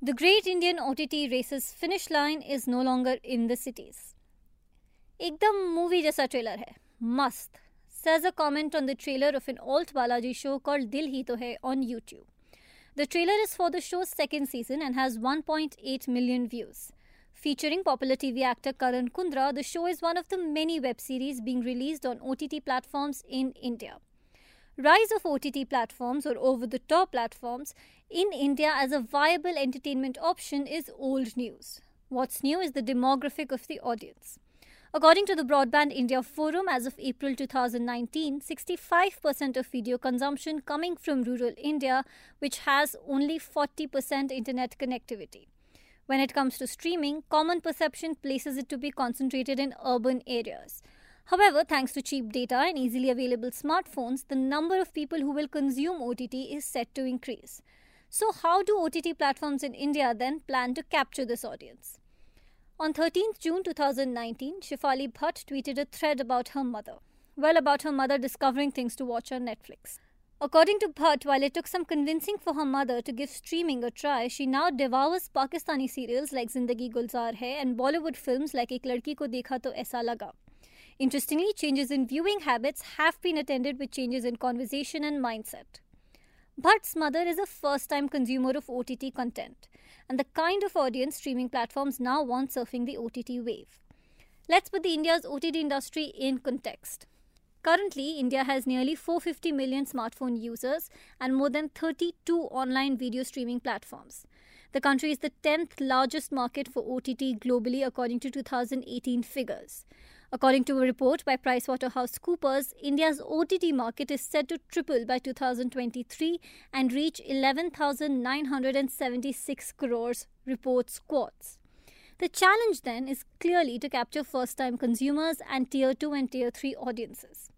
The great Indian OTT races finish line is no longer in the cities. एकदम movie जैसा trailer hai, must says a comment on the trailer of an alt Balaji show called Dil Hi To Hai on YouTube. The trailer is for the show's second season and has 1.8 million views. Featuring popular TV actor Karan Kundrra, the show is one of the many web series being released on OTT platforms in India. Rise of OTT platforms or over the top platforms in India as a viable entertainment option is old news. What's new is the demographic of the audience. According to the Broadband India Forum, as of April 2019, 65% of video consumption coming from rural India, which has only 40% internet connectivity. When it comes to streaming, common perception places it to be concentrated in urban areas. However, thanks to cheap data and easily available smartphones, the number of people who will consume OTT is set to increase. So, how do OTT platforms in India then plan to capture this audience? On 13th June 2019, Shefali Bhatt tweeted a thread about her mother. Well, about her mother discovering things to watch on Netflix. According to Bhatt, while it took some convincing for her mother to give streaming a try, she now devours Pakistani serials like Zindagi Gulzar Hai and Bollywood films like Ek Ladki Ko Dekha To Aisa Laga. Interestingly, changes in viewing habits have been attended with changes in conversation and mindset. Bhatt's mother is a first time consumer of OTT content, and the kind of audience streaming platforms now want surfing the OTT wave. Let's put the India's OTT industry in context. Currently, India has nearly 450 million smartphone users and more than 32 online video streaming platforms. The country is the 10th largest market for OTT globally, according to 2018 figures. According to a report by PricewaterhouseCoopers, India's OTT market is set to triple by 2023 and reach 11,976 crores, reports Quartz. The challenge then is clearly to capture first time consumers and tier 2 and tier 3 audiences.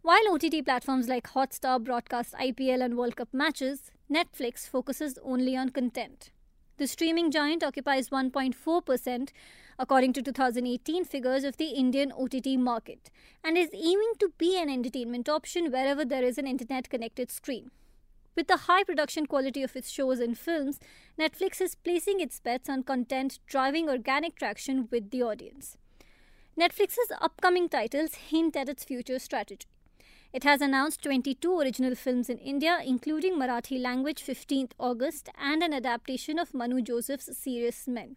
While OTT platforms like Hotstar broadcast IPL and World Cup matches, Netflix focuses only on content. The streaming giant occupies 1.4%, according to 2018 figures of the Indian OTT market, and is aiming to be an entertainment option wherever there is an internet connected screen. With the high production quality of its shows and films, Netflix is placing its bets on content driving organic traction with the audience. Netflix's upcoming titles hint at its future strategy. It has announced 22 original films in India, including Marathi language 15th August and an adaptation of Manu Joseph's Serious Men.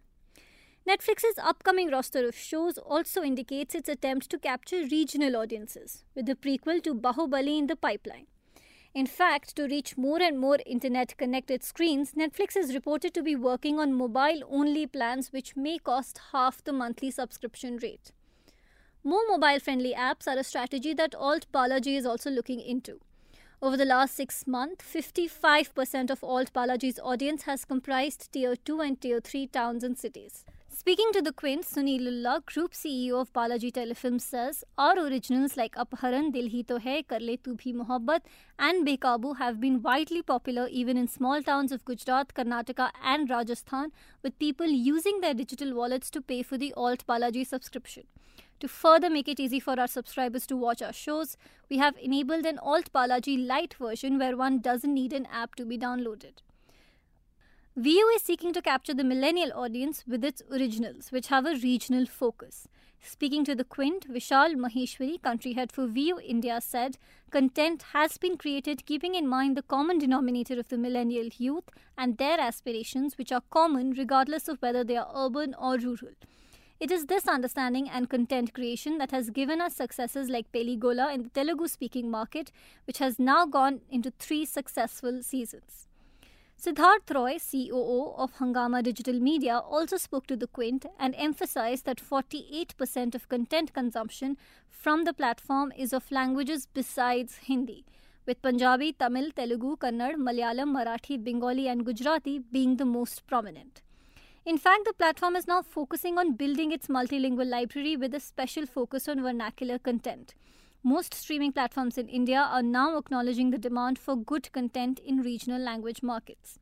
Netflix's upcoming roster of shows also indicates its attempt to capture regional audiences, with the prequel to Bahubali in the pipeline. In fact, to reach more and more internet connected screens, Netflix is reported to be working on mobile only plans which may cost half the monthly subscription rate. More mobile friendly apps are a strategy that Alt Balaji is also looking into. Over the last six months, 55% of Alt Balaji's audience has comprised Tier 2 and Tier 3 towns and cities. Speaking to the Quint, Sunil Group CEO of Balaji Telefilm says, Our originals like Apharan, Dil Hi To Hai, Kar Le Tu Bhi Mohabbat and Bekaboo have been widely popular even in small towns of Gujarat, Karnataka and Rajasthan with people using their digital wallets to pay for the Alt Balaji subscription. To further make it easy for our subscribers to watch our shows, we have enabled an Alt Balaji Lite version where one doesn't need an app to be downloaded. Viu is seeking to capture the millennial audience with its originals, which have a regional focus. Speaking to the Quint, Vishal Maheshwari, country head for Viu India, said content has been created keeping in mind the common denominator of the millennial youth and their aspirations, which are common regardless of whether they are urban or rural. It is this understanding and content creation that has given us successes like Pelli Gola in the Telugu speaking market, which has now gone into three successful seasons. Siddharth Roy, COO of Hungama Digital Media, also spoke to the Quint and emphasized that 48% of content consumption from the platform is of languages besides Hindi, with Punjabi, Tamil, Telugu, Kannada, Malayalam, Marathi, Bengali, and Gujarati being the most prominent. In fact, the platform is now focusing on building its multilingual library with a special focus on vernacular content. Most streaming platforms in India are now acknowledging the demand for good content in regional language markets.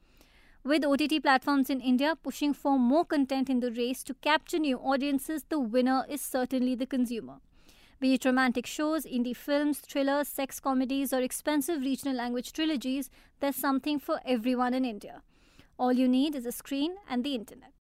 With OTT platforms in India pushing for more content in the race to capture new audiences, the winner is certainly the consumer. Be it romantic shows, indie films, thrillers, sex comedies, or expensive regional language trilogies, there's something for everyone in India. All you need is a screen and the internet.